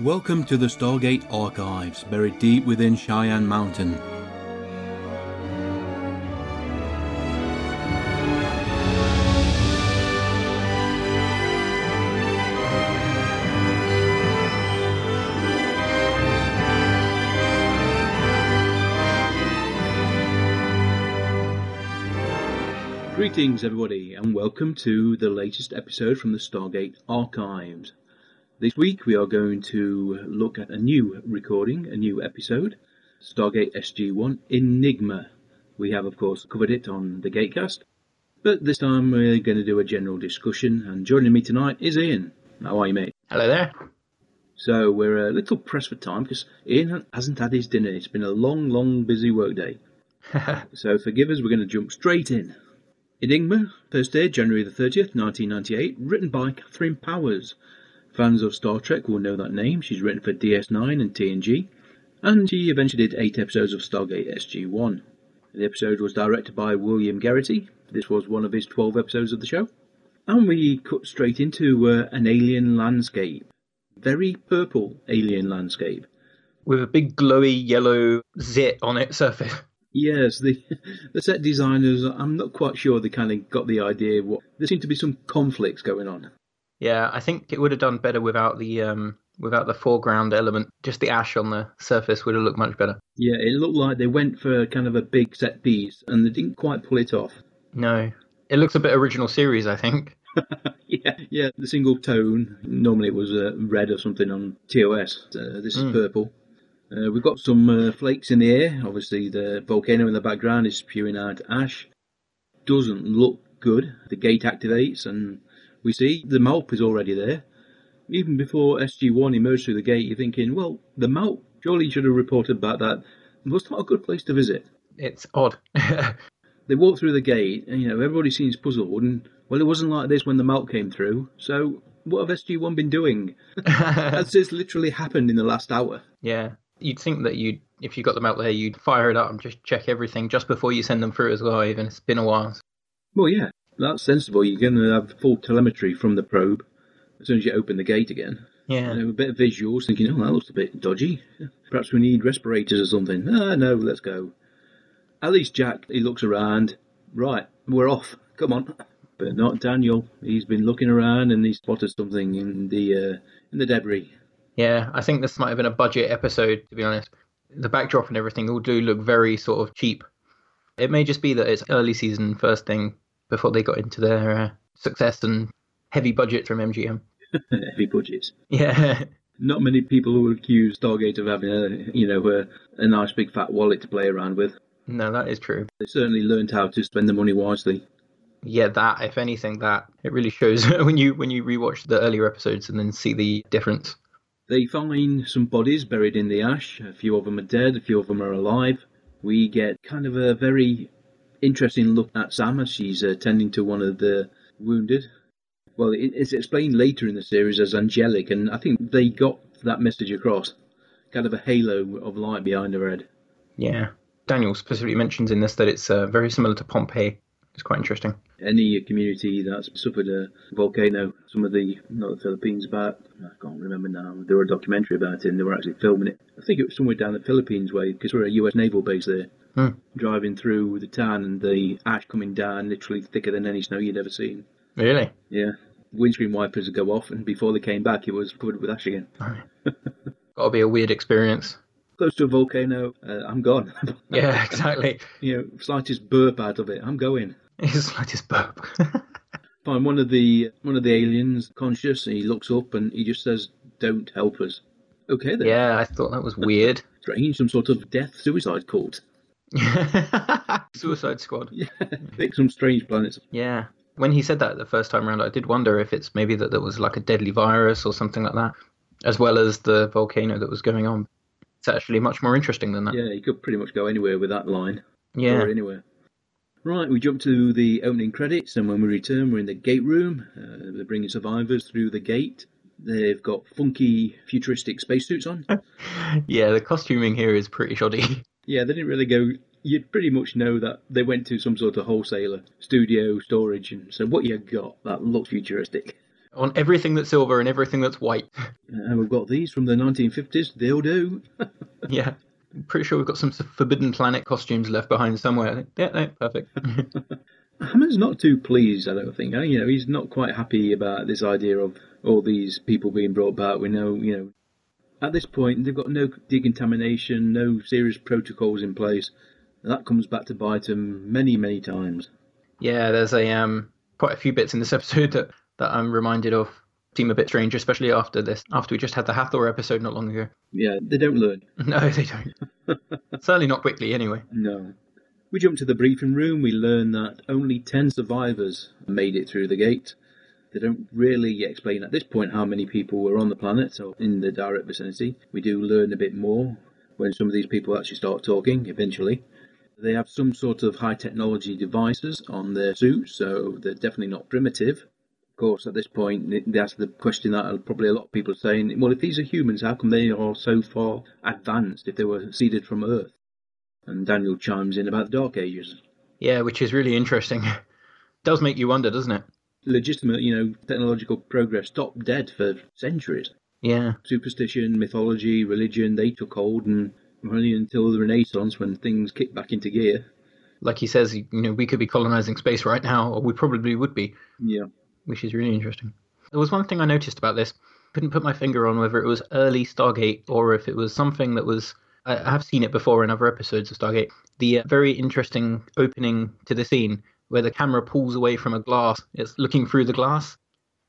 Welcome to the Stargate Archives, buried deep within Cheyenne Mountain. Greetings, everybody, and welcome to the latest episode from the Stargate Archives. This week we are going to look at a new recording, a new episode, Stargate SG1 Enigma. We have, of course, covered it on the Gatecast, but this time we're going to do a general discussion, and joining me tonight is Ian. How are you, mate? Hello there. So we're a little pressed for time because Ian hasn't had his dinner. It's been a long, long, busy workday. so forgive us, we're going to jump straight in. Enigma, first aired January the 30th, 1998, written by Katharyn Powers. Fans of Star Trek will know that name. She's written for DS9 and TNG, and she eventually did eight episodes of Stargate SG1. The episode was directed by William Gereghty. This was one of his 12 episodes of the show. And we cut straight into uh, an alien landscape. Very purple alien landscape. With a big glowy yellow zit on its surface. Yes, the the set designers. I'm not quite sure they kind of got the idea. What there seemed to be some conflicts going on. Yeah, I think it would have done better without the um without the foreground element. Just the ash on the surface would have looked much better. Yeah, it looked like they went for kind of a big set piece, and they didn't quite pull it off. No, it looks a bit original series. I think. yeah, yeah. The single tone. Normally it was uh, red or something on TOS. Uh, this is Mm. purple. Uh, we've got some uh, flakes in the air. Obviously, the volcano in the background is spewing out ash. Doesn't look good. The gate activates, and we see the Malp is already there. Even before SG1 emerged through the gate, you're thinking, well, the Malp surely should have reported back that was not a good place to visit. It's odd. They walk through the gate, and you know everybody seems puzzled. And well, it wasn't like this when the Malp came through. So what have SG1 been doing? Has this literally happened in the last hour? yeah, you'd think that you'd if you got them out there, you'd fire it up and just check everything just before you send them through as well. Even it's been a while. Well, yeah, that's sensible. You're going to have full telemetry from the probe as soon as you open the gate again. Yeah. You know, a bit of visuals, thinking, oh, that looks a bit dodgy. Perhaps we need respirators or something. Ah, no, let's go. At least Jack, he looks around. Right, we're off. Come on. But not Daniel. He's been looking around and he spotted something in the uh, in the debris. Yeah, I think this might have been a budget episode, to be honest. The backdrop and everything all do look very sort of cheap. It may just be that it's early season first thing before they got into their uh, success and heavy budget from MGM. Heavy budgets. Yeah, Not many people would accuse Stargate of having a you know a, a nice big fat wallet to play around with. no, that is true. They certainly learned how to spend the money wisely. Yeah, that if anything, that it really shows when you when you rewatch the earlier episodes and then see the difference. They find some bodies buried in the ash. A few of them are dead, a few of them are alive. We get kind of a very interesting look at Sam as she's uh, tending to one of the wounded. Well, it, it's explained later in the series as angelic, and I think they got that message across. Kind of a halo of light behind her head. Yeah, Daniel specifically mentions in this that it's uh, very similar to Pompeii. It's quite interesting. Any community that's suffered a volcano, some of the, not the Philippines, about, I can't remember now, there were a documentary about it and they were actually filming it. I think it was somewhere down the Philippines way, because we're a US naval base there. Hmm. Driving through the town and the ash coming down literally thicker than any snow you'd ever seen. Really? Yeah. Windscreen wipers would go off and before they came back it was covered with ash again. Got to be a weird experience. Close to a volcano, uh, I'm gone. Yeah, exactly. you know, slightest burp out of it, I'm going. It's this burp. Find one of the one of the aliens conscious. He looks up and he just says, "Don't help us." Okay, then. yeah, I thought that was weird. Strange, some sort of death suicide cult. Suicide Squad. Yeah, pick some strange planets. Yeah. When he said that the first time around, I did wonder if it's maybe that there was like a deadly virus or something like that, as well as the volcano that was going on. It's actually much more interesting than that. Yeah, you could pretty much go anywhere with that line. Yeah. Or anywhere. Right, we jump to the opening credits, and when we return, we're in the gate room. Uh, they're bringing survivors through the gate. They've got funky, futuristic spacesuits on. Yeah, the costuming here is pretty shoddy. Yeah, they didn't really go. You'd pretty much know that they went to some sort of wholesaler studio storage and said, "What you got? That looks futuristic." on everything that's silver and everything that's white. Uh, and we've got these from the 1950s. They'll do. yeah. I'm pretty sure we've got some Forbidden Planet costumes left behind somewhere. Yeah, no, perfect. Hammond's not too pleased, I don't think. You know, he's not quite happy about this idea of all these people being brought back. We know, you know, at this point they've got no decontamination, no serious protocols in place. And that comes back to bite them many, many times. Yeah, there's a um quite a few bits in this episode that, that I'm reminded of seem a bit strange, especially after this, after we just had the Hathor episode not long ago. Yeah, they don't learn. No, they don't. Certainly not quickly, anyway. No. We jump to the briefing room. We learn that only 10 survivors made it through the gate. They don't really explain at this point how many people were on the planet or in the direct vicinity. We do learn a bit more when some of these people actually start talking eventually. They have some sort of high technology devices on their suits, so they're definitely not primitive. Of course, at this point, ask the question that probably a lot of people are saying, well, if these are humans, how come they are so far advanced if they were seeded from Earth? And Daniel chimes in about the Dark Ages. Yeah, which is really interesting. does make you wonder, doesn't it? Legitimate, you know, technological progress stopped dead for centuries. Yeah. Superstition, mythology, religion, they took hold and only until the Renaissance when things kicked back into gear. Like he says, you know, we could be colonizing space right now, or we probably would be. Yeah. Which is really interesting. There was one thing I noticed about this. Couldn't put my finger on whether it was early Stargate or if it was something that was. I have seen it before in other episodes of Stargate. The uh, very interesting opening to the scene where the camera pulls away from a glass. It's looking through the glass.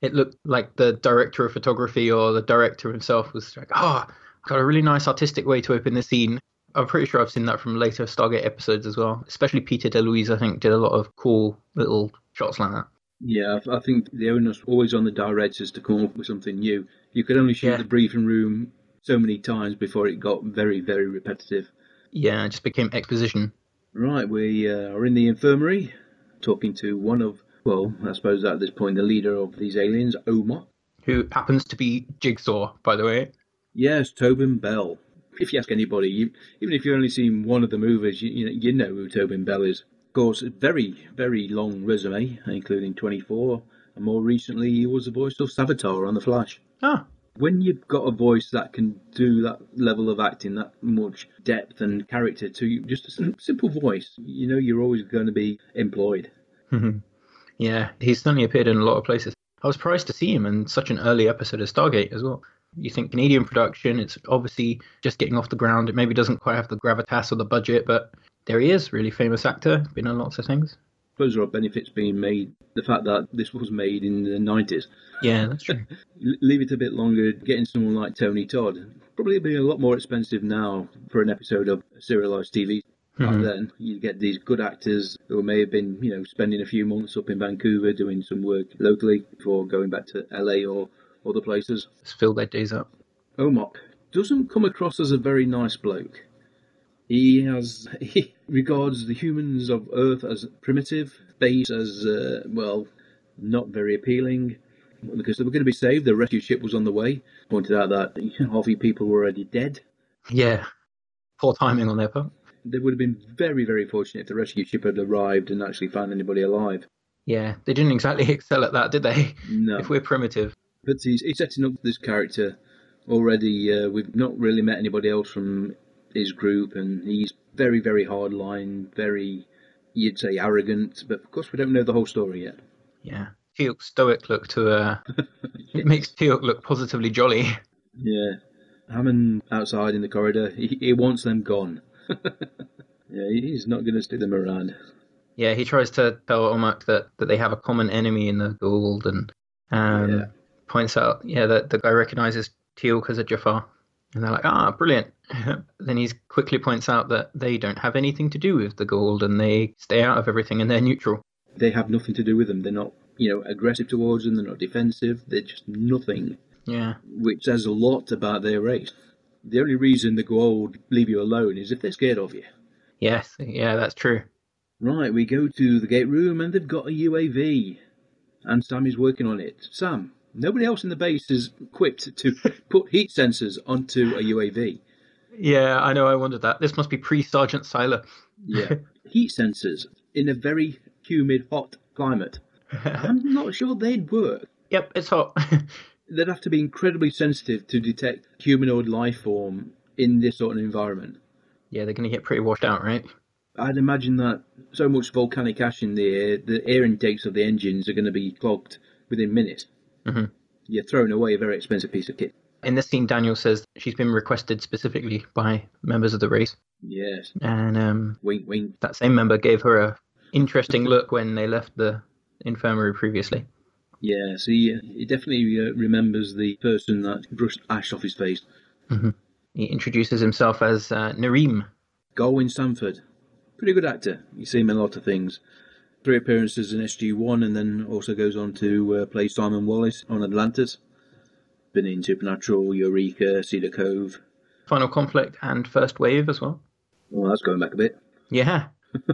It looked like the director of photography or the director himself was like, "Ah, oh, got a really nice artistic way to open the scene." I'm pretty sure I've seen that from later Stargate episodes as well. Especially Peter DeLuise, I think, did a lot of cool little shots like that. Yeah, I think the onus always on the directors to come up with something new. You could only shoot Yeah. the briefing room so many times before it got very, very repetitive. Yeah, it just became exposition. Right, we uh, are in the infirmary talking to one of, well, I suppose at this point, the leader of these aliens, Omoc. Who happens to be Jigsaw, by the way. Yes, Tobin Bell. If you ask anybody, you, even if you've only seen one of the movies, you, you, know, you know who Tobin Bell is. Of course, a very, very long resume, including 24, and more recently, he was the voice of Savitar on The Flash. Ah, When you've got a voice that can do that level of acting, that much depth and character to just a simple voice, you know you're always going to be employed. yeah, he's certainly appeared in a lot of places. I was surprised to see him in such an early episode of Stargate as well. You think Canadian production, it's obviously just getting off the ground. It maybe doesn't quite have the gravitas or the budget, but there he is, really famous actor, been in lots of things. Suppose there are benefits being made. The fact that this was made in the 90s. Yeah, that's true. Leave it a bit longer, getting someone like Tony Todd. Probably be a lot more expensive now for an episode of serialised TV. Back Mhm. then, you get these good actors who may have been, you know, spending a few months up in Vancouver doing some work locally before going back to LA or other places. Just fill their days up. Omoc doesn't come across as a very nice bloke. He has he regards the humans of Earth as primitive, base as uh, well, not very appealing. Because they were going to be saved, the rescue ship was on the way. Pointed out that half the people were already dead. Yeah, poor timing on their part. They would have been very, very fortunate if the rescue ship had arrived and actually found anybody alive. Yeah, they didn't exactly excel at that, did they? No. If we're primitive. But he's, he's setting up this character already. Uh, we've not really met anybody else from his group, and he's very, very hardline, very, you'd say, arrogant. But of course, we don't know the whole story yet. Yeah. Teal'c's stoic look to uh it makes Teal'c look positively jolly. Yeah. Hammond outside in the corridor, he, he wants them gone. yeah, he's not going to stick them around. Yeah, he tries to tell Omoc that, that they have a common enemy in the Goa'uld and um, Yeah. points out, yeah, that the guy recognizes Teal'c as a Jaffa. And they're like, ah, brilliant. then he quickly points out that they don't have anything to do with the Goa'uld and they stay out of everything and they're neutral. They have nothing to do with them. They're not, you know, aggressive towards them. They're not defensive. They're just nothing. Yeah. which says a lot about their race. The only reason the Goa'uld leave you alone is if they're scared of you. Yes, yeah, that's true. Right, we go to the gate room and they've got a UAV. And Sam is working on it. Sam, nobody else in the base is equipped to put heat sensors onto a UAV. Yeah, I know, I wondered that. This must be pre Sergeant Siler. Yeah. heat sensors in a very humid, hot climate. I'm not sure they'd work. Yep, it's hot. They'd have to be incredibly sensitive to detect humanoid life form in this sort of environment. yeah, they're going to get pretty washed out, right? I'd imagine that so much volcanic ash in the air, the air intakes of the engines are going to be clogged within minutes. Mhm. You're throwing away a very expensive piece of kit. In this scene, Daniel says she's been requested specifically by members of the race, Yes. and um, Wink, wink. that same member gave her a interesting look when they left the infirmary previously. Yes, he, uh, he definitely uh, remembers the person that brushed ash off his face. He introduces himself as uh, Narim. Garwin Sanford. Pretty good actor. You see him in a lot of things. Three appearances in SG1 and then also goes on to uh, play Simon Wallace on Atlantis. Been in Supernatural, Eureka, Cedar Cove. Final Conflict and First Wave as well. Well, that's going back a bit. Yeah.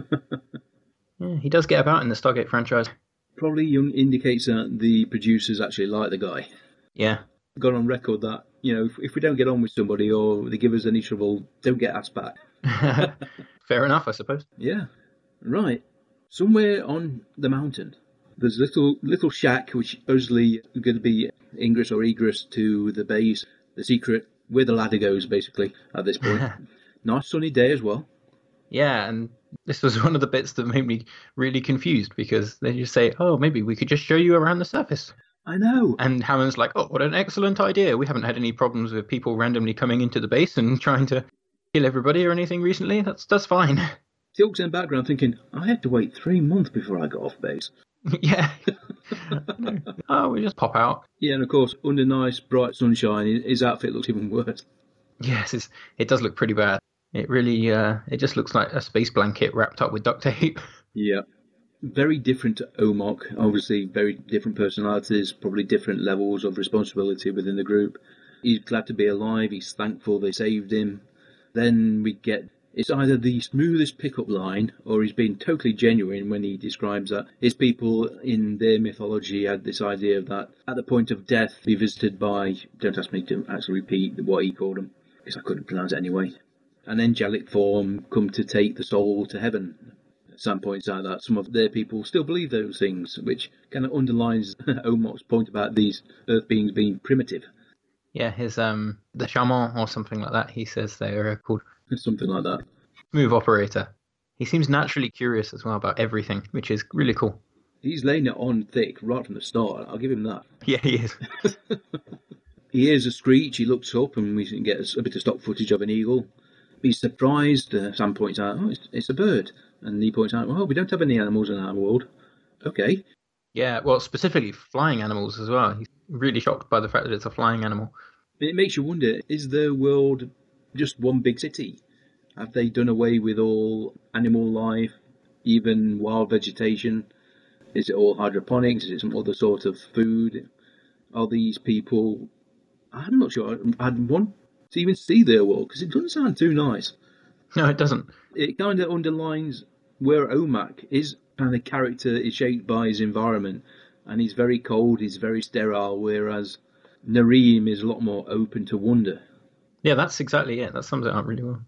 yeah, he does get about in the Stargate franchise. Probably young indicates that the producers actually like the guy. Yeah. Got on record that, you know, if, if we don't get on with somebody or they give us any trouble, don't get us back. Fair enough, I suppose. Yeah. Right. Somewhere on the mountain, there's a little little shack which supposedly is going to be ingress or egress to the base, the secret where the ladder goes, basically, at this point. nice sunny day as well. Yeah, and this was one of the bits that made me really confused because they just say, "Oh, maybe we could just show you around the surface." I know. And Hammond's like, "Oh, what an excellent idea! We haven't had any problems with people randomly coming into the base and trying to kill everybody or anything recently. That's that's fine." Teal'c's in the background thinking, I had to wait three months before I got off base. yeah. oh, we just pop out. Yeah, and of course, under nice bright sunshine, his outfit looks even worse. Yes, it's, it does look pretty bad. It really, uh, it just looks like a space blanket wrapped up with duct tape. Yeah. Very different to Omoc. Obviously, very different personalities, probably different levels of responsibility within the group. He's glad to be alive. He's thankful they saved him. Then we get it's either the smoothest pickup line or he's being totally genuine when he describes that his people in their mythology had this idea of that at the point of death be visited by don't ask me to actually repeat what he called them because I couldn't pronounce it anyway an angelic form come to take the soul to heaven Sam points out that some of their people still believe those things, which kind of underlines Omoc's point about these earth beings being primitive. Yeah, his um, the shaman or something like that. He says they are called Something like that. Move operator. He seems naturally curious as well about everything, which is really cool. He's laying it on thick right from the start. I'll give him that. Yeah, he is. He hears a screech, he looks up, and we can get a bit of stock footage of an eagle. He's surprised. Uh, Sam points out, oh, it's, it's a bird. And he points out, well, we don't have any animals in our world. Okay. Yeah, well, specifically flying animals as well. He's really shocked by the fact that it's a flying animal. It makes you wonder is their world just one big city? Have they done away with all animal life, even wild vegetation? Is it all hydroponics? Is it some other sort of food? Are these people. I'm not sure I'd want to even see their world because it doesn't sound too nice. No, it doesn't. It kind of underlines where Omoc is kind of character is shaped by his environment, and he's very cold, he's very sterile, whereas Narim is a lot more open to wonder. Yeah, that's exactly it. That sums it up really well.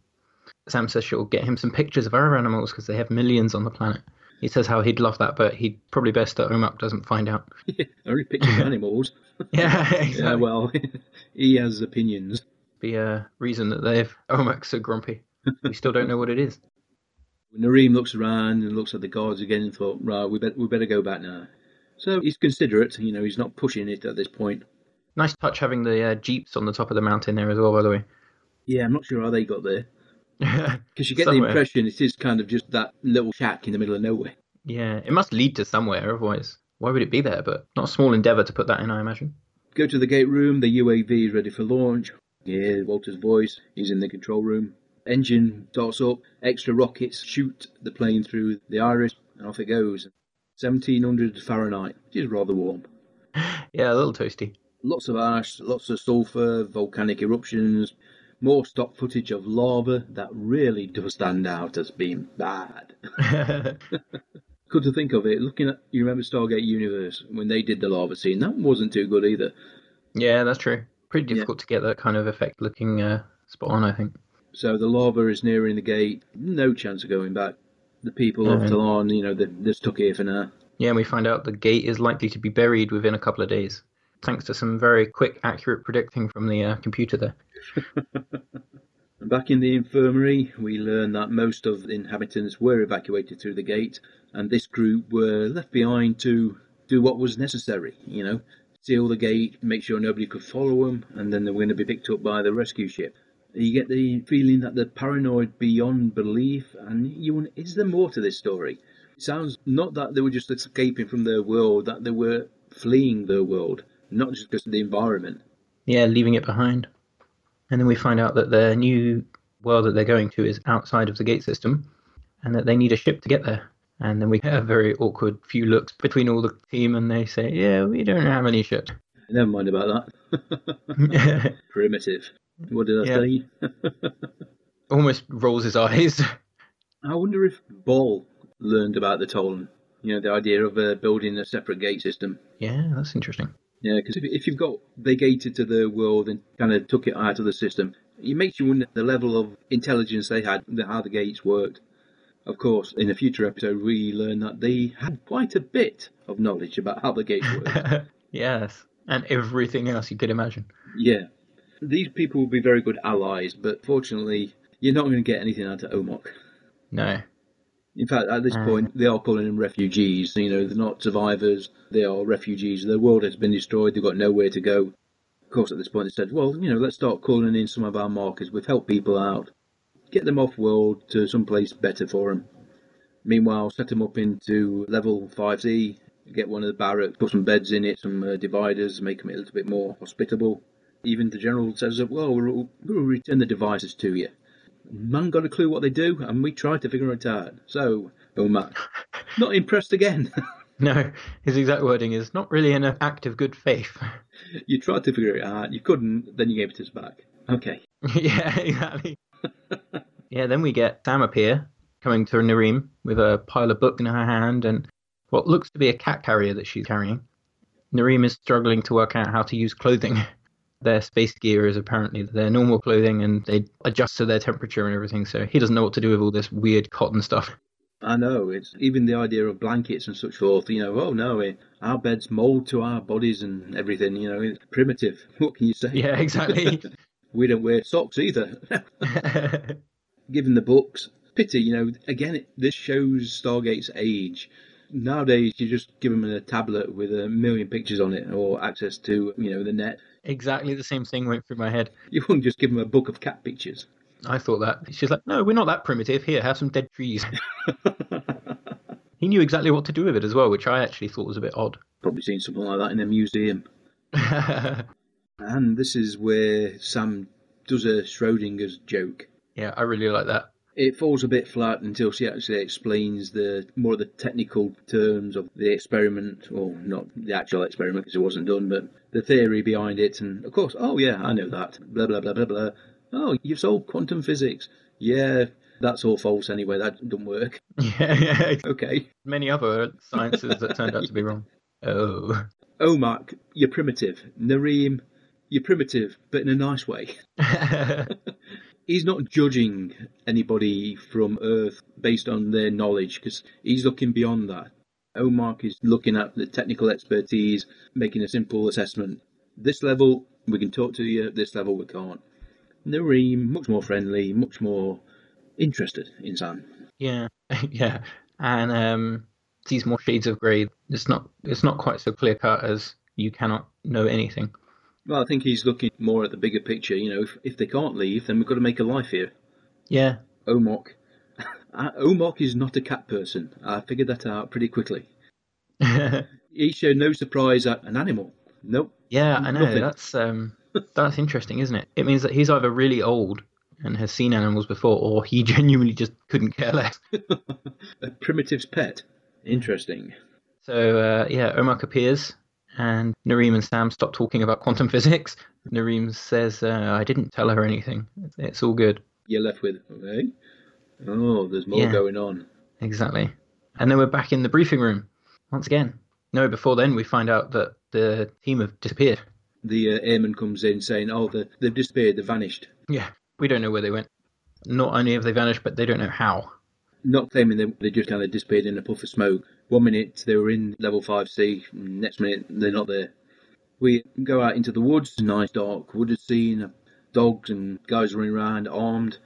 Sam says she'll get him some pictures of other animals because they have millions on the planet. He says how he'd love that, but he'd probably best that Omoc doesn't find out. Only pictures of animals. Yeah, exactly. Yeah, well, he has opinions. Be a uh, reason that they've oh, Omoc's so grumpy. We still don't know what it is. Narim looks around and looks at the guards again and thought, right, we, bet- we better go back now. So he's considerate, you know, he's not pushing it at this point. Nice touch having the uh, jeeps on the top of the mountain there as well, by the way. Yeah, I'm not sure how they got there. Because you get the impression it is kind of just that little shack in the middle of nowhere. Yeah, it must lead to somewhere, otherwise, why would it be there? But not a small endeavour to put that in, I imagine. Go to the gate room, the UAV is ready for launch. Yeah, Walter's voice, he's in the control room. Engine starts up, extra rockets shoot the plane through the iris, and off it goes. 1700 Fahrenheit, which is rather warm. Yeah, a little toasty. Lots of ash, lots of sulphur, volcanic eruptions, more stock footage of lava that really does stand out as being bad. Good to think of it, looking at, you remember Stargate Universe, when they did the lava scene, that wasn't too good either. yeah, that's true. Pretty difficult to get that kind of effect looking uh, spot on, I think. So the lava is nearing the gate, no chance of going back. The people of Mhm. Tollan, you know, they're, they're stuck here for now. Yeah, and we find out the gate is likely to be buried within a couple of days, thanks to some very quick, accurate predicting from the uh, computer there. Back in the infirmary, we learn that most of the inhabitants were evacuated through the gate, and this group were left behind to do what was necessary, you know, seal the gate, make sure nobody could follow them, and then they were going to be picked up by the rescue ship. You get the feeling that they're paranoid beyond belief, and you is there more to this story? It sounds not that they were just escaping from their world, that they were fleeing their world, not just because of the environment. Yeah, leaving it behind. And then we find out that the new world that they're going to is outside of the gate system and that they need a ship to get there. And then we get a very awkward few looks between all the team and they say, Yeah, we don't have any ships. Never mind about that. Primitive. What did I Yeah. say? Almost rolls his eyes. I wonder if Ball learned about the Tollan. You know, the idea of uh, building a separate gate system. yeah, that's interesting. Yeah, because if, if you've got they gated to the world and kind of took it out of the system, it makes you wonder the level of intelligence they had, the, how the gates worked. Of course, in a future episode, we learn that they had quite a bit of knowledge about how the gates worked. yes. And everything else you could imagine. yeah, these people will be very good allies, but fortunately, you're not going to get anything out of Omoc. No. In fact, at this Mm. point, they are calling them refugees. You know, they're not survivors. They are refugees. Their world has been destroyed. They've got nowhere to go. Of course, at this point, they said, well, you know, let's start calling in some of our markers. We've helped people out. Get them off world to someplace better for them. Meanwhile, set them up into level 5C. Get one of the barracks, put some beds in it, some uh, dividers, make them a little bit more hospitable. Even the general says, well, we'll, we'll return the devices to you. Man got a clue what they do, and we tried to figure it out. So, oh man, not impressed again. No. His exact wording is not really an act of good faith. you tried to figure it out, you couldn't, then you gave it to us back. Okay. yeah, exactly. yeah, then we get Sam appear, coming to Narim with a pile of book in her hand and what looks to be a cat carrier that she's carrying. Narim is struggling to work out how to use clothing. Their space gear is apparently their normal clothing and they adjust to their temperature and everything, so he doesn't know what to do with all this weird cotton stuff. I know, it's even the idea of blankets and such forth, you know, oh no, eh, our beds mould to our bodies and everything, you know, it's primitive. What can you say? Yeah, exactly. We don't wear socks either. Given the books, pity, you know, again, it, this shows Stargate's age. Nowadays, you just give them a tablet with a million pictures on it or access to, you know, the net. Exactly the same thing went through my head. You wouldn't just give them a book of cat pictures. I thought that. She's like, no, we're not that primitive. Here, have some dead trees. he knew exactly what to do with it as well, which I actually thought was a bit odd. Probably seen something like that in a museum. And this is where Sam does a Schrodinger's joke. yeah, I really like that. It falls a bit flat until she actually explains the more of the technical terms of the experiment, or not the actual experiment because it wasn't done, but the theory behind it. And of course, oh yeah, I know that. Blah blah blah blah blah. Oh, you've solved quantum physics. Yeah, that's all false anyway. That doesn't work. Yeah, yeah. Okay. Many other sciences that turned out to be wrong. Oh. Omoc, you're primitive. Narim, you're primitive, but in a nice way. He's not judging anybody from Earth based on their knowledge because he's looking beyond that. Omoc is looking at the technical expertise, making a simple assessment. This level, we can talk to you. This level, we can't. Narim, much more friendly, much more interested in Sam. yeah, yeah. And um, sees more shades of grey. It's not. It's not quite so clear cut as you cannot know anything. Well, I think he's looking more at the bigger picture. You know, if, if they can't leave, then we've got to make a life here. Yeah, Omoc. Uh, Omoc is not a cat person. I figured that out pretty quickly. He showed no surprise at an animal. Nope. yeah. I know. Nothing. That's um, that's interesting, isn't it? It means that he's either really old and has seen animals before, or he genuinely just couldn't care less. A primitive's pet. Interesting. So uh, yeah, Omoc appears, and Narim and Sam stop talking about quantum physics. Narim says, uh, "I didn't tell her anything. It's, it's all good." You're left with, okay? Oh, there's more Yeah. going on. Exactly. And then we're back in the briefing room once again. No, before then we find out that the team have disappeared. The uh, airman comes in saying, oh, the, they've disappeared, they've vanished. Yeah, we don't know where they went. Not only have they vanished, but they don't know how. Not claiming they, they just kind of disappeared in a puff of smoke. One minute they were in level 5C, next minute they're not there. We go out into the woods, nice dark wooded scene, dogs and guys running around armed.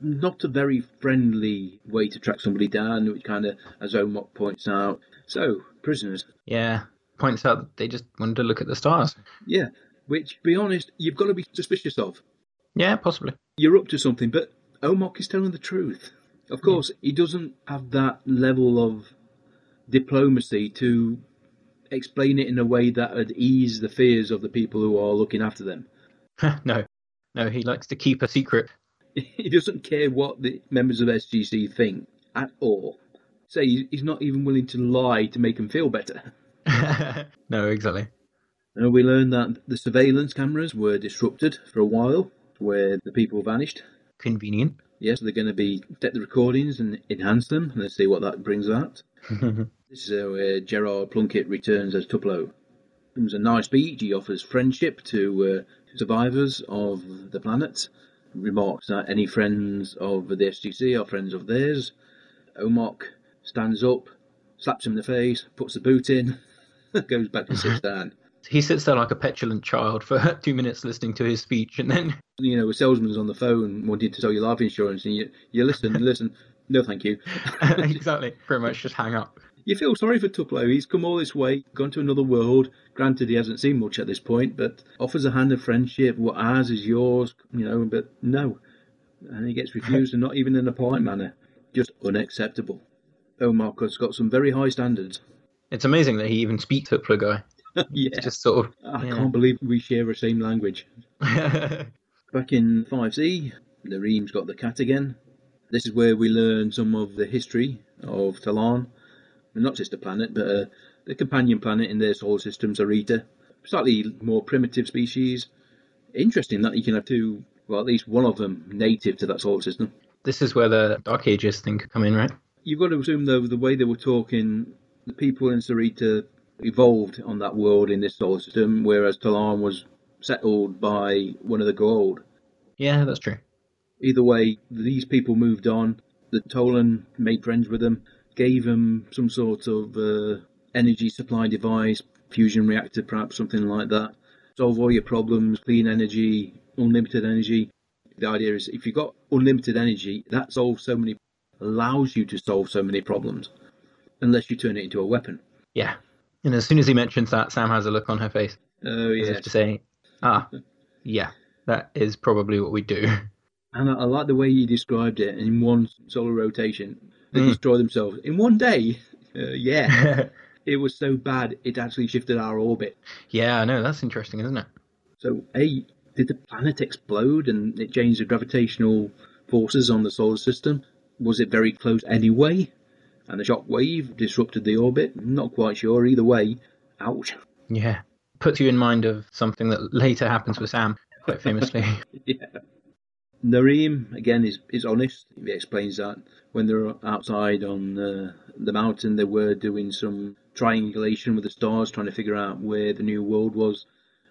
Not a very friendly way to track somebody down, which kind of, as Omoc points out. So, prisoners. Yeah, points out that they just wanted to look at the stars. Yeah, which, to be honest, you've got to be suspicious of. Yeah, possibly. You're up to something, but Omoc is telling the truth. Of course, he doesn't have that level of diplomacy to explain it in a way that would ease the fears of the people who are looking after them. no, no, he likes to keep a secret. He doesn't care what the members of SGC think at all. Say he's not even willing to lie to make them feel better. no, exactly. And we learned that the surveillance cameras were disrupted for a while, where the people vanished. Convenient. Yes, they're going to be take the recordings and enhance them. Let's see what that brings out. This is uh, where Gerard Plunkett returns as Tuplo. It a nice speech. He offers friendship to uh, survivors of the planet. Remarks that any friends of the SGC are friends of theirs. Omoc stands up, slaps him in the face, puts the boot in, goes back and sits down. He sits there like a petulant child for two minutes listening to his speech, and then you know, a salesman's on the phone wanting to sell you life insurance, and you you listen, listen. No, thank you. exactly. Pretty much just hang up. You feel sorry for Tuplo. He's come all this way, gone to another world. Granted, he hasn't seen much at this point, but offers a hand of friendship. What ours is yours, you know. But no, and he gets refused, and not even in a polite manner. Just unacceptable. Omoc has got some very high standards. It's amazing that he even speaks to guy. yeah. It's just sort of. I yeah. can't believe we share the same language. Back in 5C, Narim's got the cat again. This is where we learn some of the history of Tollan. Not just a planet, but uh, the companion planet in their solar system, Serrita. Slightly more primitive species. Interesting that you can have two, well, at least one of them native to that solar system. This is where the Dark Ages thing could come in, right? You've got to assume, though, the way they were talking, the people in Serrita evolved on that world in this solar system, whereas Tollan was settled by one of the Goa'uld. Yeah, that's true. Either way, these people moved on. The Tollan made friends with them, gave them some sort of uh, energy supply device, fusion reactor, perhaps something like that. Solve all your problems, clean energy, unlimited energy. The idea is if you've got unlimited energy, that solves so many, allows you to solve so many problems, unless you turn it into a weapon. Yeah. And as soon as he mentions that, Sam has a look on her face. Oh, As yeah. if to say, ah, yeah, that is probably what we do. And I, I like the way you described it in one solar rotation. They Mm. destroy themselves in one day. Uh, yeah, it was so bad it actually shifted our orbit. yeah, I know, that's interesting, isn't it? So, A, did the planet explode and it changed the gravitational forces on the solar system? Was it very close anyway? And the shock wave disrupted the orbit? Not quite sure. Either way, ouch. Yeah. Puts you in mind of something that later happens with Sam, quite famously. yeah. Narim, again, is, is honest. He explains that when they were outside on uh, the mountain, they were doing some triangulation with the stars, trying to figure out where the new world was,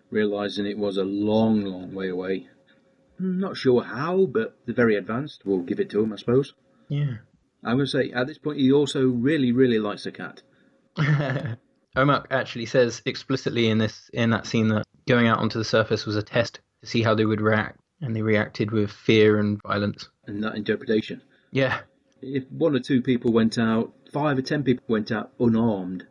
realizing it was a long, long way away. Not sure how, but they're very advanced. We'll give it to them, I suppose. yeah. I'm going to say, at this point, he also really, really likes the cat. Omoc actually says explicitly in this in that scene that going out onto the surface was a test to see how they would react, and they reacted with fear and violence. And that interpretation. Yeah, If one or two people went out, five or ten people went out unarmed,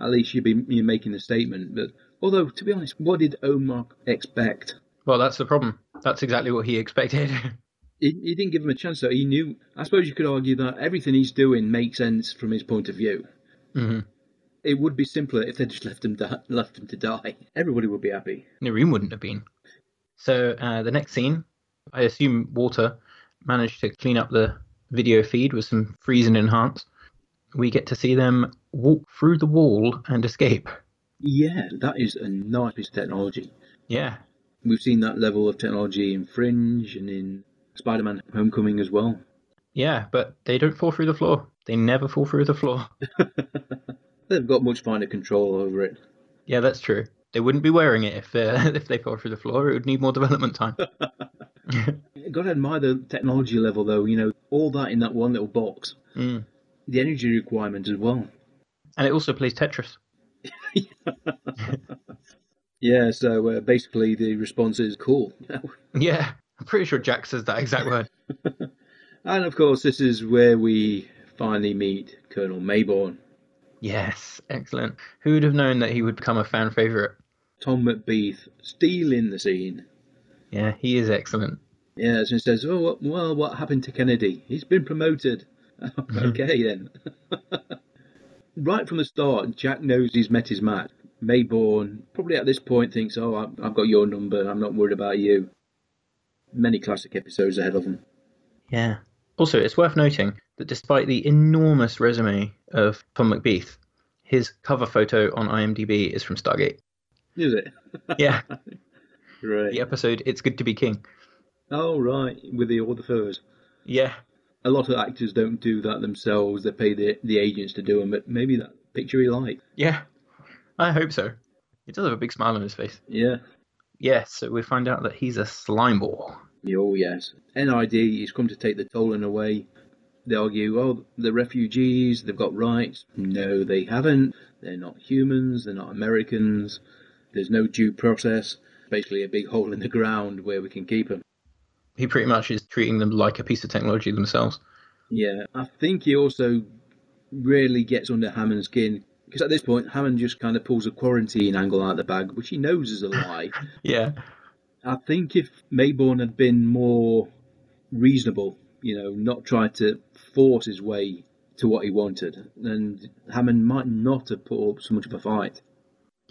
at least you'd be you're making a statement. But although, to be honest, what did Omoc expect? well, that's the problem. That's exactly what he expected. He, he didn't give him a chance, though. He knew. I suppose you could argue that everything he's doing makes sense from his point of view. hmm It would be simpler if they just left him di- left him to die. Everybody would be happy. Narim wouldn't have been. So uh, the next scene, I assume Walter managed to clean up the video feed with some freeze and enhance. We get to see them walk through the wall and escape. Yeah, that is a nice piece of technology. Yeah, We've seen that level of technology in Fringe and in Spider-Man: Homecoming as well. yeah, but they don't fall through the floor. They never fall through the floor. They've got much finer control over it. Yeah, that's true. They wouldn't be wearing it if uh, if they fell through the floor. It would need more development time. Got to admire the technology level, though. You know, all that in that one little box. Mm. The energy requirement as well. And it also plays Tetris. Yeah, so uh, basically the response is cool. Yeah, I'm pretty sure Jack says that exact word. and of course, this is where we finally meet Colonel Maybourne. Yes, excellent. Who would have known that he would become a fan favourite? Tom McBeath stealing the scene. Yeah, he is excellent. Yeah, so he says, "Oh what- well, what happened to Kennedy? He's been promoted." Mm-hmm. okay then. right from the start, Jack knows he's met his match. Maybourne probably at this point thinks, "Oh, I've I've got your number. I'm not worried about you." Many classic episodes ahead of him. Yeah. Also, it's worth noting that despite the enormous resume of Tom McBeath, his cover photo on IMDb is from Stargate. Is it? Yeah, Right. the episode "It's Good to Be King." Oh, right. With the all the furs. Yeah, A lot of actors don't do that themselves. They pay the the agents to do them, but maybe that picture he liked. yeah. I hope so. He does have a big smile on his face. Yeah. Yes, so we find out that he's a slime ball. Oh, yes. NID has come to take the Tollan away. They argue, oh, the refugees, they've got rights. No, they haven't. They're not humans, they're not Americans. There's no due process. Basically, a big hole in the ground where we can keep them. He pretty much is treating them like a piece of technology themselves. Yeah, I think he also really gets under Hammond's skin. Because at this point, Hammond just kind of pulls a quarantine angle out of the bag, which he knows is a lie. Yeah, I think if Maybourne had been more reasonable, you know, not try to force his way to what he wanted, then Hammond might not have put up so much of a fight.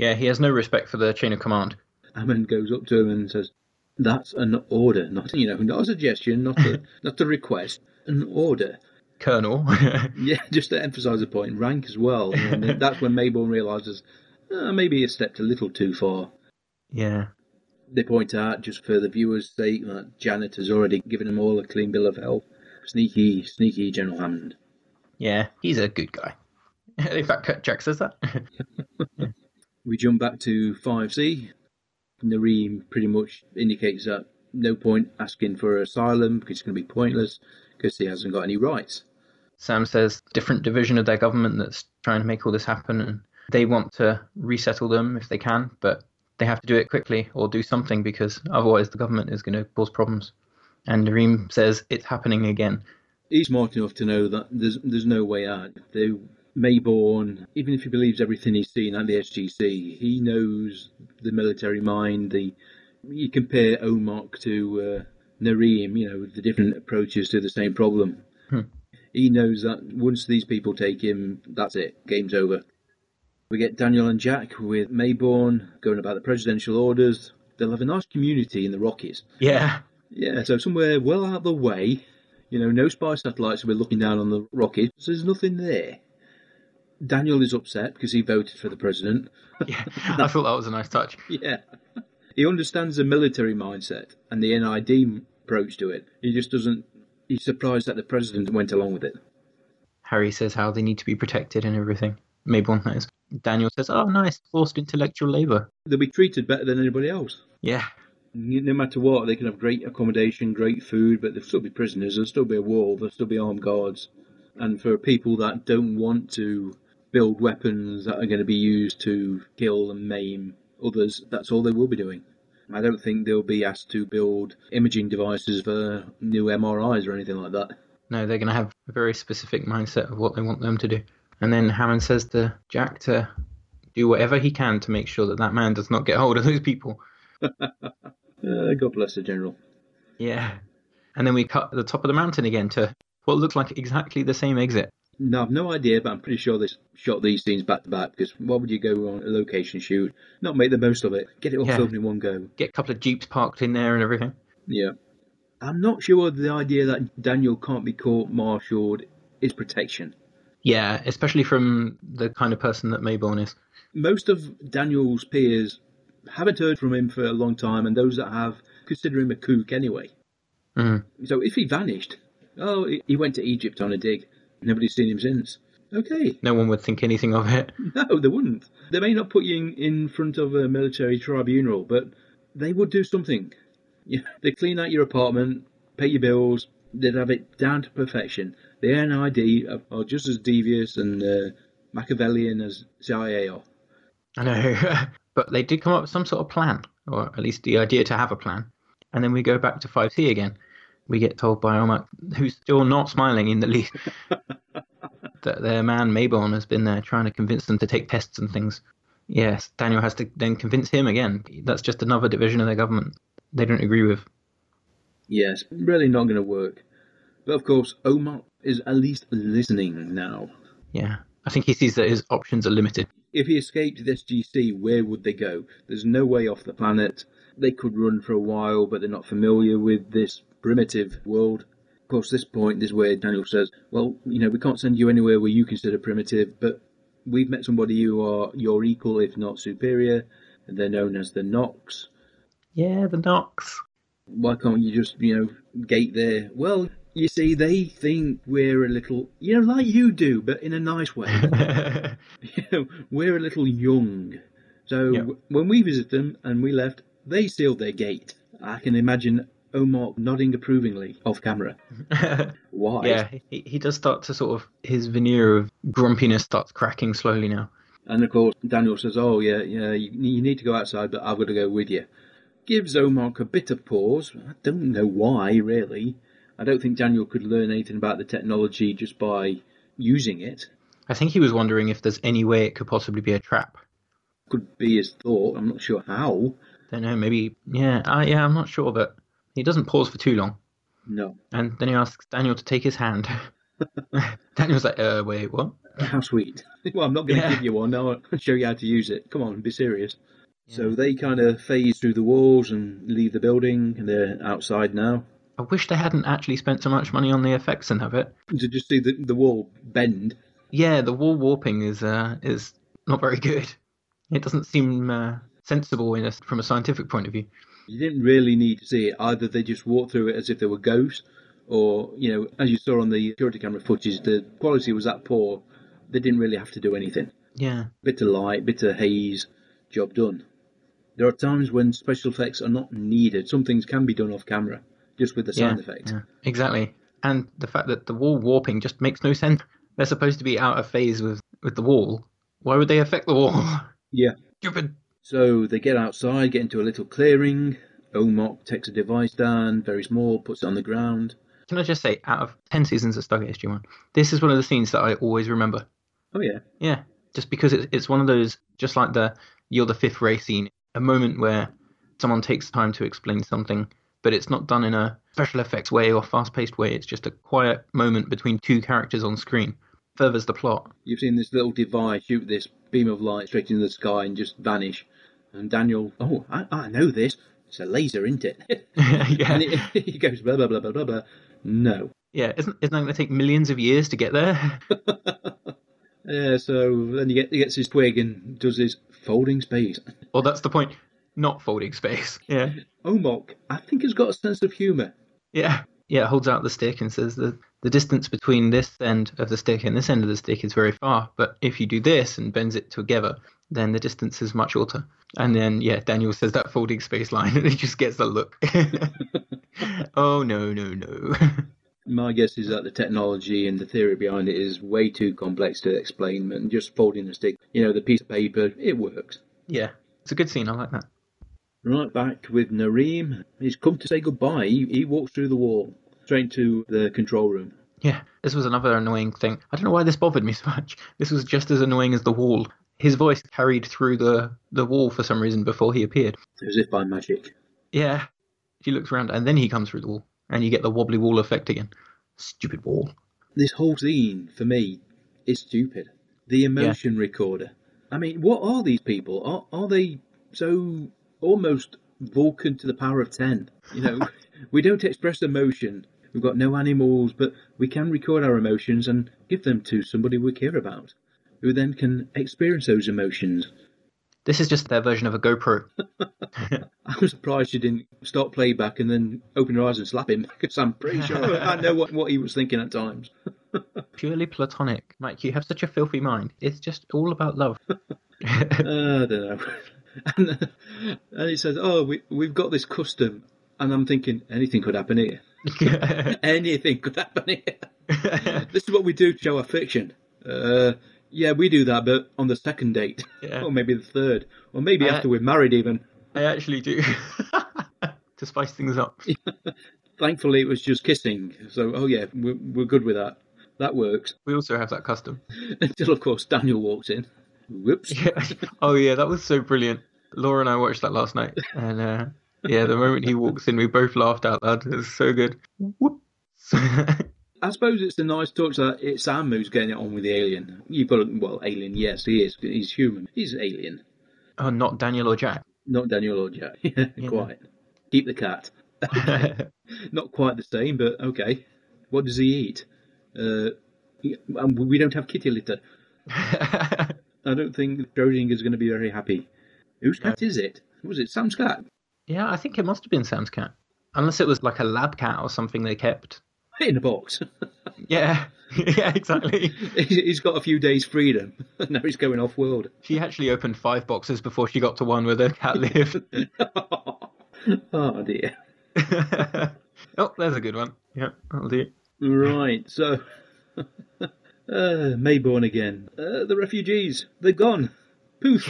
Yeah. He has no respect for the chain of command. Hammond goes up to him and says, "That's an order, not you know, not a suggestion, not a not a request, an order." Colonel. Yeah, just to emphasise the point, rank as well. And that's when Maybourne realises uh, maybe he stepped a little too far. yeah, They point out, just for the viewers' sake, that Janet has already given them all a clean bill of health. Sneaky, sneaky General Hammond. yeah. He's a good guy. In fact, Jack says that. We jump back to 5C. Narim pretty much indicates that no point asking for asylum because it's going to be pointless because he hasn't got any rights. Sam says different division of their government that's trying to make all this happen, and they want to resettle them if they can, but they have to do it quickly or do something because otherwise the government is going to cause problems. And Narim says it's happening again. He's smart enough to know that there's there's no way out. They Maybourne, even if he believes everything he's seen at the SGC, he knows the military mind. The you compare Omoc to uh, Narim, you know the different approaches to the same problem. Hmm. He knows that once these people take him, that's it, game's over. We get Daniel and Jack with Maybourne going about the presidential orders. They'll have a nice community in the Rockies. Yeah, Yeah, so somewhere well out of the way, you know, no spy satellites will be looking down on the Rockies. So there's nothing there. Daniel is upset because he voted for the president. yeah. I thought that was a nice touch. Yeah. He understands the military mindset and the NID approach to it. He just doesn't. He's surprised that the president went along with it. Harry says how they need to be protected and everything. Maybourne knows. Daniel says, "Oh, nice, forced intellectual labour." They'll be treated better than anybody else. Yeah, No matter what, they can have great accommodation, great food, but they'll still be prisoners. There'll still be a wall. There'll still be armed guards. And for people that don't want to build weapons that are going to be used to kill and maim others, that's all they will be doing. I don't think they'll be asked to build imaging devices for new MRIs or anything like that. no, they're going to have a very specific mindset of what they want them to do. And then Hammond says to Jack to do whatever he can to make sure that that man does not get hold of those people. Uh, God bless the general. Yeah. And then we cut the top of the mountain again to what looks like exactly the same exit. No, I've no idea, but I'm pretty sure they shot these scenes back to back because why would you go on a location shoot, not make the most of it, get it all Yeah. filmed in one go? Get a couple of jeeps parked in there and everything. Yeah. I'm not sure the idea that Daniel can't be court martialed is protection. Yeah, especially from the kind of person that Maybourne is. Most of Daniel's peers haven't heard from him for a long time, and those that have consider him a kook anyway. Mm. So if he vanished, oh, he- he went to Egypt on a dig, nobody's seen him since. Okay, No one would think anything of it. no, they wouldn't. They may not put you in, in front of a military tribunal, but they would do something. Yeah, they clean out your apartment, pay your bills, they'd have it down to perfection. The NID are, just as devious and uh, Machiavellian as CIA are. I know, but they did come up with some sort of plan, or at least the idea to have a plan. And then we go back to 5C again. We get told by Omoc, who's still not smiling in the least, that their man Maybourne has been there trying to convince them to take tests and things. Yes, Daniel has to then convince him again. That's just another division of their government they don't agree with. Yes, really not going to work. But of course, Omoc is at least listening now. Yeah, I think he sees that his options are limited. If he escaped this GC, where would they go? There's no way off the planet. They could run for a while, but they're not familiar with this primitive world. Of course, this point is where Daniel says, "Well, you know, we can't send you anywhere where you consider primitive, but we've met somebody who are your equal, if not superior, and they're known as the Nox. Yeah, the Nox. Why can't you just, you know, gate there? Well, you see, they think we're a little, you know, like you do, but in a nice way. you know, we're a little young. So Yep. when we visited them and we left, they sealed their gate. I can imagine Omoc nodding approvingly off camera. Why? yeah, he, he does start to sort of, his veneer of grumpiness starts cracking slowly now. And of course, Daniel says, "Oh yeah, yeah, you, you need to go outside, but I've got to go with you." Gives Omoc a bit of pause. I don't know why, really. I don't think Daniel could learn anything about the technology just by using it. I think he was wondering if there's any way it could possibly be a trap. Could be his thought. I'm not sure how. Don't know, maybe, yeah, uh, yeah, I'm not sure, but he doesn't pause for too long. No. And then he asks Daniel to take his hand. Daniel's like, uh, wait, what? How sweet. well, I'm not going to Yeah. give you one. I'll show you how to use it. Come on, be serious. So they kind of phase through the walls and leave the building, and they're outside now. I wish they hadn't actually spent so much money on the effects and of it. To just see the, the wall bend. Yeah, the wall warping is uh, is not very good. It doesn't seem uh, sensible in a, from a scientific point of view. You didn't really need to see it. Either they just walked through it as if they were ghosts, or, you know, as you saw on the security camera footage, the quality was that poor, they didn't really have to do anything. Yeah, Bit of light, bit of haze, job done. There are times when special effects are not needed. Some things can be done off camera, just with the yeah, sound effects. yeah, exactly. And the fact that the wall warping just makes no sense. They're supposed to be out of phase with with the wall. Why would they affect the wall? Yeah. Stupid. So they get outside, get into a little clearing. Omoc takes a device down, very small, puts it on the ground. Can I just say, out of ten seasons of Stargate SG-1, this is one of the scenes that I always remember. Oh, yeah. Yeah, just because it's it's one of those, just like the you're the fifth ray scene, a moment where someone takes time to explain something, but it's not done in a special effects way or fast-paced way. It's just a quiet moment between two characters on screen. Furthers the plot. You've seen this little device shoot this beam of light straight into the sky and just vanish. And Daniel, oh, I, I know this. It's a laser, isn't it? yeah, and it, he goes, blah, blah, blah, blah, blah, blah. No. yeah. Isn't isn't that going to take millions of years to get there? Yeah, so then he, get, he gets his twig and does his folding space. well, that's the point. Not folding space. Yeah. Omoc, I think, he's got a sense of humour. Yeah. Yeah, holds out the stick and says that the distance between this end of the stick and this end of the stick is very far, but if you do this and bends it together, then the distance is much shorter. And then, yeah, Daniel says that folding space line and he just gets the look. oh, no, no, no. My guess is that the technology and the theory behind it is way too complex to explain, and just folding the stick, you know, the piece of paper, it works. yeah, it's a good scene. I like that. Right back with Narim. He's come to say goodbye. He, he walks through the wall, straight to the control room. Yeah, this was another annoying thing. I don't know why this bothered me so much. This was just as annoying as the wall. His voice carried through the, the wall for some reason before he appeared. It was as if by magic. Yeah. He looks around and then he comes through the wall. And you get the wobbly wall effect again. Stupid wall. This whole scene, for me, is stupid. The emotion recorder. I mean, what are these people? Are, are they so almost Vulcan to the power of 10? You know, we don't express emotion. We've got no animals, but we can record our emotions and give them to somebody we care about, who then can experience those emotions. This is just their version of a GoPro. I'm surprised you didn't stop playback and then open your eyes and slap him, because I'm pretty sure I know what, what he was thinking at times. Purely platonic. Mike, you have such a filthy mind. It's just all about love. Uh, I don't know. And, uh, and he says, "Oh, we we've got this custom," and I'm thinking anything could happen here. anything could happen here. this is what we do to show our fiction. Uh, Yeah, we do that, but on the second date, Yeah. or maybe the third, or maybe Uh, after we're married. Even I actually do. to spice things up. thankfully, it was just kissing. So, oh yeah, we're, we're good with that. That works. We also have that custom. Until, of course, Daniel walks in. Whoops. Yeah. Oh yeah, that was so brilliant. Laura and I watched that last night, and uh, yeah, the moment he walks in, we both laughed out loud. It was so good. Whoop. I suppose it's a nice touch that it's Sam who's getting it on with the alien. You've got, a- well, alien, yes, he is. He's human. He's alien. oh, not Daniel or Jack. Not Daniel or Jack. Yeah, quite. Keep the cat. Not quite the same, but okay. What does he eat? Uh, um, we don't have kitty litter. I don't think Schrodinger's going to be very happy. Whose cat is it? Was it Sam's cat? yeah, I think it must have been Sam's cat, unless it was like a lab cat or something they kept. In a box. Yeah, yeah, exactly. he's got a few days' freedom. now he's going off world. She actually opened five boxes before she got to one where the cat lived. oh dear. oh, there's a good one. Yeah, that'll do. Right, so. Uh, Maybourne again. Uh, the refugees. They're gone. Poof.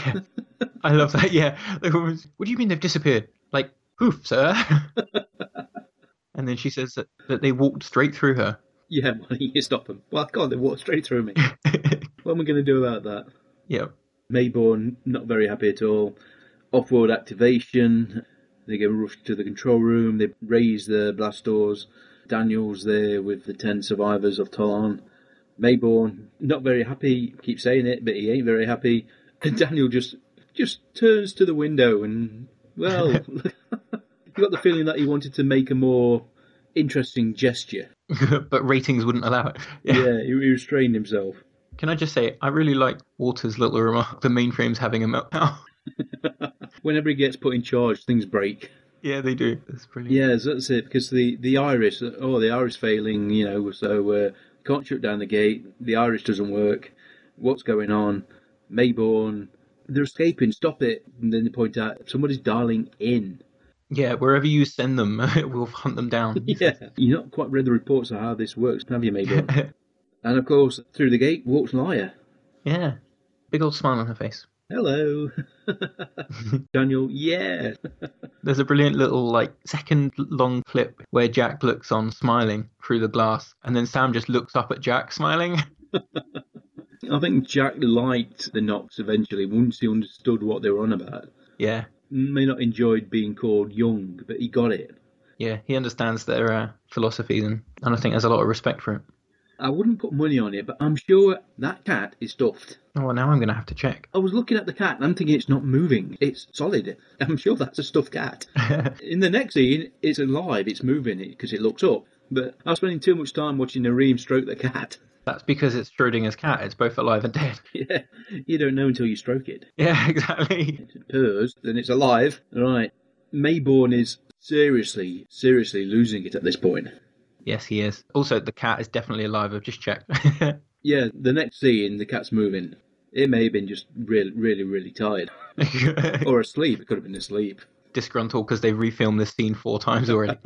I love that. Yeah. What do you mean they've disappeared? Like, poof, sir. and then she says that, that they walked straight through her. yeah, well, you stop them. Well, God, they walked straight through me. what am I going to do about that? yeah. Maybourne, not very happy at all. Off world activation. They get rushed to the control room. They raise the blast doors. Daniel's there with the 10 survivors of Tollan. Maybourne, not very happy. Keep saying it, but he ain't very happy. And Daniel just just turns to the window and, well, you got the feeling that he wanted to make a more interesting gesture. but ratings wouldn't allow it. Yeah, Yeah. he, restrained himself. Can I just say, I really like Walter's little remark. The mainframe's having a meltdown. Whenever he gets put in charge, things break. yeah, they do. That's brilliant. Yeah, so that's it. Because the the iris, oh, the iris failing, you know, so uh, can't shut down the gate. The Irish doesn't work. What's going on? Maybourne, they're escaping. Stop it! And then they point out somebody's dialing in. Yeah, wherever you send them, we'll hunt them down. Yeah, you're not quite read the reports of how this works, have you, Maybourne? and of course, through the gate walks Lya. yeah. Big old smile on her face. Hello, Daniel. Yeah, There's a brilliant little like second long clip where Jack looks on smiling through the glass, and then Sam just looks up at Jack smiling. I think Jack liked the Nox eventually once he understood what they were on about. yeah, May not enjoyed being called young, but he got it. yeah, he understands their uh, philosophies, and, and I think there's a lot of respect for it. I wouldn't put money on it, but I'm sure that cat is stuffed. Oh, well, now I'm going to have to check. I was looking at the cat and I'm thinking it's not moving. It's solid. I'm sure that's a stuffed cat. In the next scene, it's alive. It's moving because it looks up. But I was spending too much time watching Narim stroke the cat. That's because it's Schrodinger's cat. It's both alive and dead. Yeah, you don't know until you stroke it. Yeah, exactly. It purrs, then it's alive. Right. Maybourne is seriously, seriously losing it at this point. Yes, he is. Also, the cat is definitely alive. I've just checked. Yeah, the next scene, the cat's moving. It may have been just really, really, really tired. Or asleep. It could have been asleep. Disgruntled because they've refilmed this scene four times already.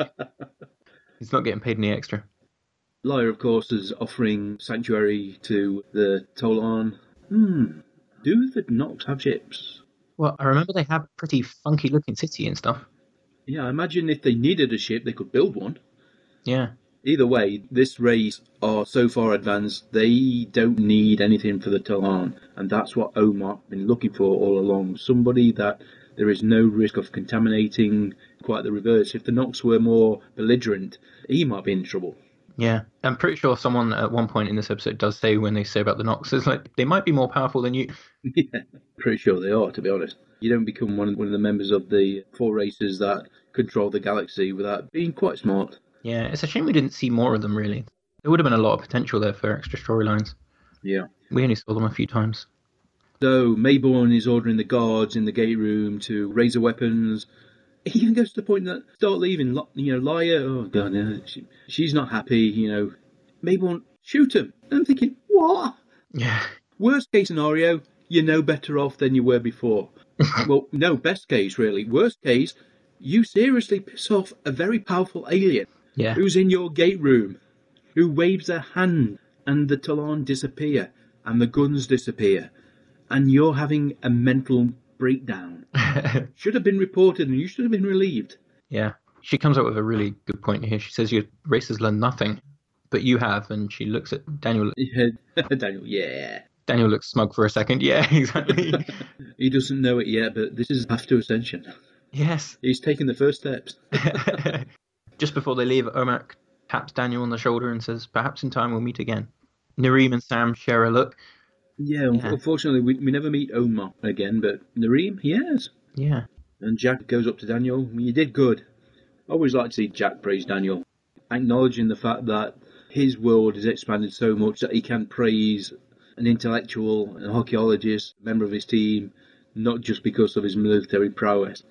He's not getting paid any extra. Lya, of course, is offering sanctuary to the Tollan. Hmm. Do the Nox have ships? Well, I remember they have a pretty funky looking city and stuff. Yeah, I imagine if they needed a ship, they could build one. Yeah. Either way, this race are so far advanced, they don't need anything for the Tollan. And that's what Omoc's been looking for all along. Somebody that there is no risk of contaminating, quite the reverse. If the Nox were more belligerent, he might be in trouble. Yeah, I'm pretty sure someone at one point in this episode does say when they say about the Nox, it's like they might be more powerful than you. Yeah, pretty sure they are, to be honest. You don't become one of, one of the members of the four races that control the galaxy without being quite smart. Yeah, it's a shame we didn't see more of them. Really, there would have been a lot of potential there for extra storylines. Yeah. We only saw them a few times. So Maybourne is ordering the guards in the gate room to raise their weapons. He even goes to the point that start leaving. You know, Lya, oh god, no, she, she's not happy. You know, Maybourne, shoot him. And I'm thinking, what? Yeah, Worst case scenario, you're no better off than you were before. well, no, best case really. Worst case, you seriously piss off a very powerful alien yeah, who's in your gate room, who waves a hand and the Tollan disappear. and the guns disappear, and you're having a mental breakdown. should have been reported, and you should have been relieved. yeah. She comes up with a really good point here. She says your race has learned nothing, but you have. And she looks at Daniel. Daniel, yeah. Daniel looks smug for a second. Yeah, exactly. He doesn't know it yet, but this is after ascension. yes. He's taking the first steps. Just before they leave, Omoc taps Daniel on the shoulder and says, Perhaps in time we'll meet again. Narim and Sam share a look. Yeah, Yeah. unfortunately, we, we never meet Omoc again, but Narim, he has. Yeah. And Jack goes up to Daniel. You did good. I always like to see Jack praise Daniel, acknowledging the fact that his world has expanded so much that he can praise an intellectual, an archaeologist, a member of his team, not just because of his military prowess.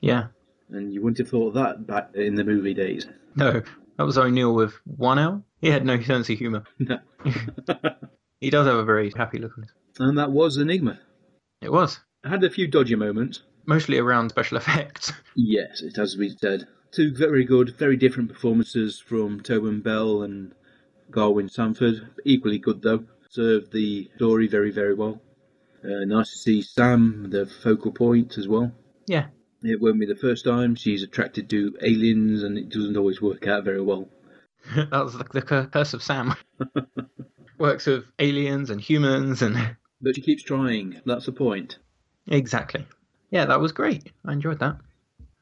Yeah. And you wouldn't have thought that back in the movie days. No, that was O'Neill with one L. He had no sense of humour. No. He does have a very happy look on his. and that was Enigma. It was. It had a few dodgy moments. Mostly around special effects. Yes, it has been said. Two very good, very different performances from Tobin Bell and Garwin Sanford. Equally good though. Served the story very, very well. Uh, nice to see Sam, the focal point as well. Yeah. It won't be the first time she's attracted to aliens, and it doesn't always work out very well. that was the, the curse of Sam. Works with aliens and humans and. But she keeps trying. That's the point. Exactly. Yeah, that was great. I enjoyed that.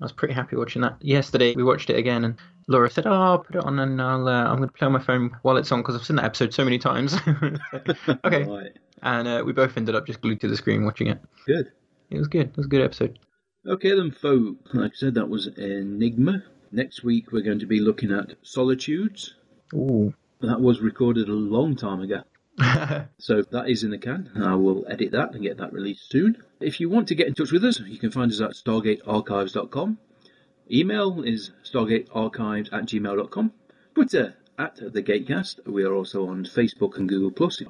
I was pretty happy watching that. Yesterday we watched it again, and Laura said, "Oh, I'll put it on, and I'll uh, I'm going to play on my phone while it's on because I've seen that episode so many times." okay. Right. And uh, we both ended up just glued to the screen watching it. Good. It was good. It was a good episode. Okay then, folks. Like I said, that was Enigma. Next week we're going to be looking at Solitudes. Ooh. That was recorded a long time ago. So that is in the can. I will edit that and get that released soon. If you want to get in touch with us, you can find us at stargatearchives.com. Email is stargatearchives at gmail.com. Twitter at the Gatecast. We are also on Facebook and Google Plus.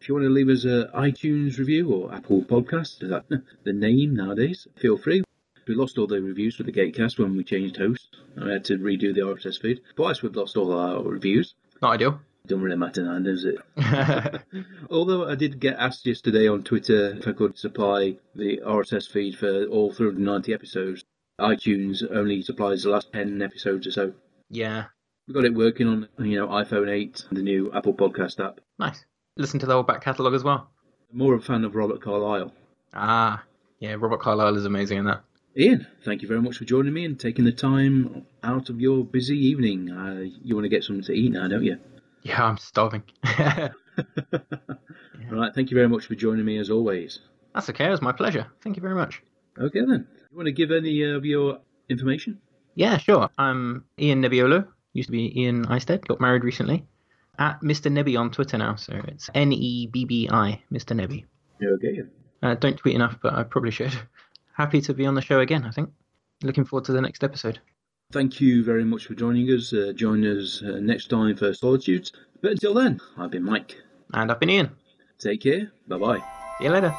If you want to leave us a iTunes review or Apple Podcast, that the name nowadays? Feel free. We lost all the reviews for the Gatecast when we changed hosts. I had to redo the RSS feed. Twice we've lost all our reviews. Not ideal. Don't really matter now, does it? Although I did get asked yesterday on Twitter if I could supply the RSS feed for all 390 episodes. iTunes only supplies the last 10 episodes or so. yeah. We got it working on, you know, iPhone 8, and the new Apple Podcast app. Nice. Listen to the whole back catalogue as well. More of a fan of Robert Carlyle. Ah. Yeah, Robert Carlyle is amazing in that. Ian, thank you very much for joining me and taking the time out of your busy evening. Uh, you want to get something to eat now, don't you? Yeah, I'm starving. That's Right, thank you very much for joining me as always. That's okay. It was my pleasure. Thank you very much. Okay then. You want to give any of your information? Yeah, sure. I'm Ian Nebbiolo. Used to be Ian Eisted. Got married recently. At Mr. Nebby on Twitter now, so it's N E B B I, Mr. Nebby. Okay. Uh, don't tweet enough, but I probably should. Happy to be on the show again, I think. Looking forward to the next episode. Thank you very much for joining us. Uh, join us uh, next time for Solitudes. But until then, I've been Mike. And I've been Ian. Take care. Bye bye. See you later.